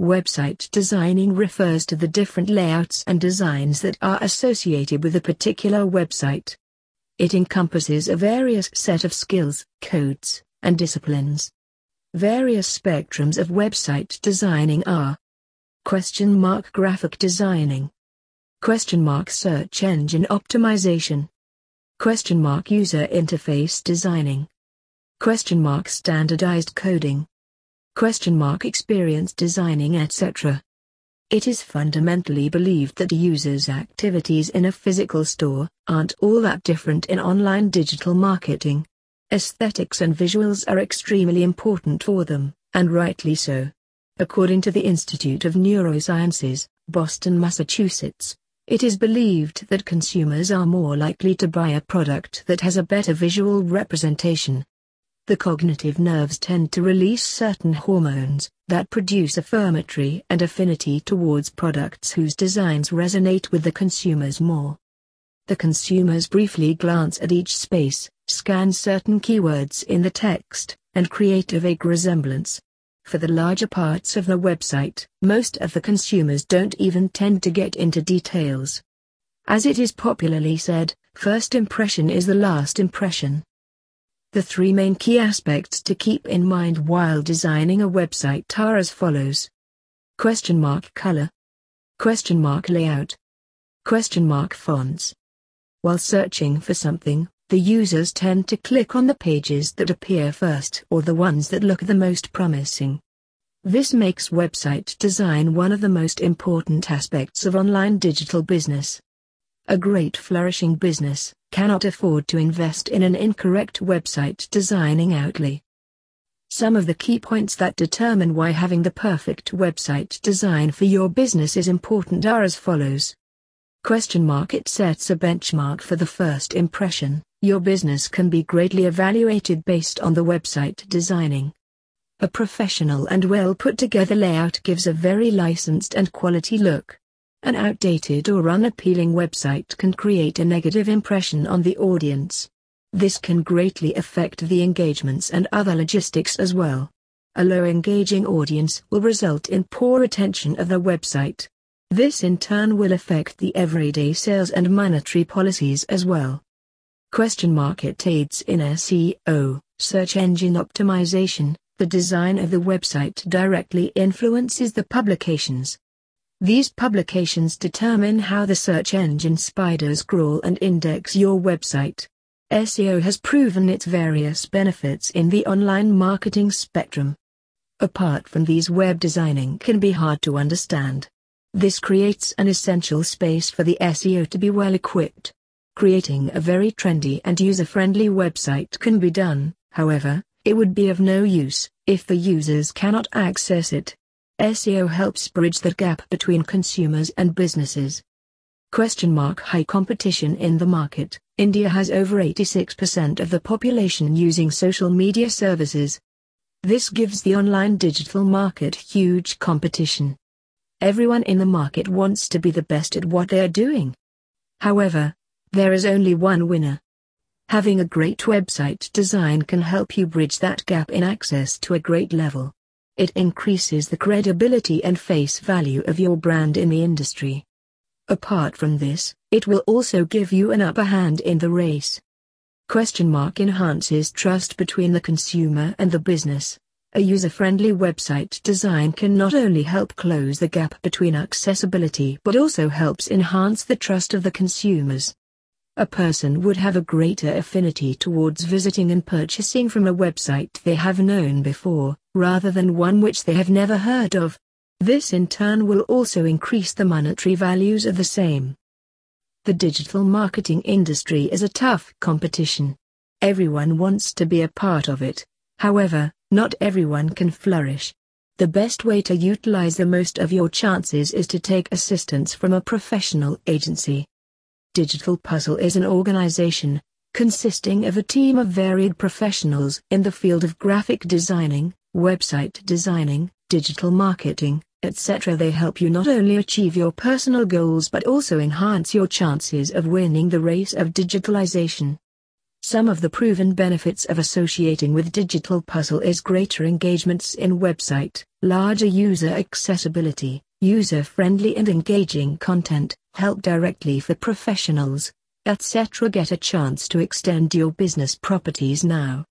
Website designing refers to the different layouts and designs that are associated with a particular website. It encompasses a various set of skills, codes, and disciplines. Various spectrums of website designing are Question mark graphic designing Question mark search engine optimization Question mark user interface designing Question mark standardized coding question mark experience designing etc. It is fundamentally believed that users' activities in a physical store aren't all that different in online digital marketing. Aesthetics and visuals are extremely important for them, and rightly so. According to the Institute of Neurosciences, Boston, Massachusetts, it is believed that consumers are more likely to buy a product that has a better visual representation the cognitive nerves tend to release certain hormones that produce affirmatory and affinity towards products whose designs resonate with the consumers more. The consumers briefly glance at each space, scan certain keywords in the text, and create a vague resemblance. For the larger parts of the website, most of the consumers don't even tend to get into details. As it is popularly said, first impression is the last impression. The three main key aspects to keep in mind while designing a website are as follows. Question mark color. Question mark layout. Question mark fonts. While searching for something, the users tend to click on the pages that appear first or the ones that look the most promising. This makes website design one of the most important aspects of online digital business. A great flourishing business cannot afford to invest in an incorrect website designing outlay. Some of the key points that determine why having the perfect website design for your business is important are as follows. Question mark It sets a benchmark for the first impression. Your business can be greatly evaluated based on the website designing. A professional and well put together layout gives a very licensed and quality look. An outdated or unappealing website can create a negative impression on the audience. This can greatly affect the engagements and other logistics as well. A low engaging audience will result in poor attention of the website. This in turn will affect the everyday sales and monetary policies as well. Question market aids in SEO, search engine optimization. The design of the website directly influences the publications, these publications determine how the search engine spiders crawl and index your website. SEO has proven its various benefits in the online marketing spectrum. Apart from these web designing can be hard to understand. This creates an essential space for the SEO to be well equipped. Creating a very trendy and user-friendly website can be done, however, it would be of no use if the users cannot access it. SEO helps bridge the gap between consumers and businesses. Question mark High competition in the market. India has over 86% of the population using social media services. This gives the online digital market huge competition. Everyone in the market wants to be the best at what they are doing. However, there is only one winner. Having a great website design can help you bridge that gap in access to a great level. It increases the credibility and face value of your brand in the industry. Apart from this, it will also give you an upper hand in the race. Question mark enhances trust between the consumer and the business. A user-friendly website design can not only help close the gap between accessibility but also helps enhance the trust of the consumers a person would have a greater affinity towards visiting and purchasing from a website they have known before, rather than one which they have never heard of. This in turn will also increase the monetary values of the same. The digital marketing industry is a tough competition. Everyone wants to be a part of it, however, not everyone can flourish. The best way to utilize the most of your chances is to take assistance from a professional agency. Digital Puzzle is an organization consisting of a team of varied professionals in the field of graphic designing, website designing, digital marketing, etc. They help you not only achieve your personal goals but also enhance your chances of winning the race of digitalization. Some of the proven benefits of associating with Digital Puzzle is greater engagements in website, larger user accessibility, user-friendly and engaging content, help directly for professionals, etc. Get a chance to extend your business properties now.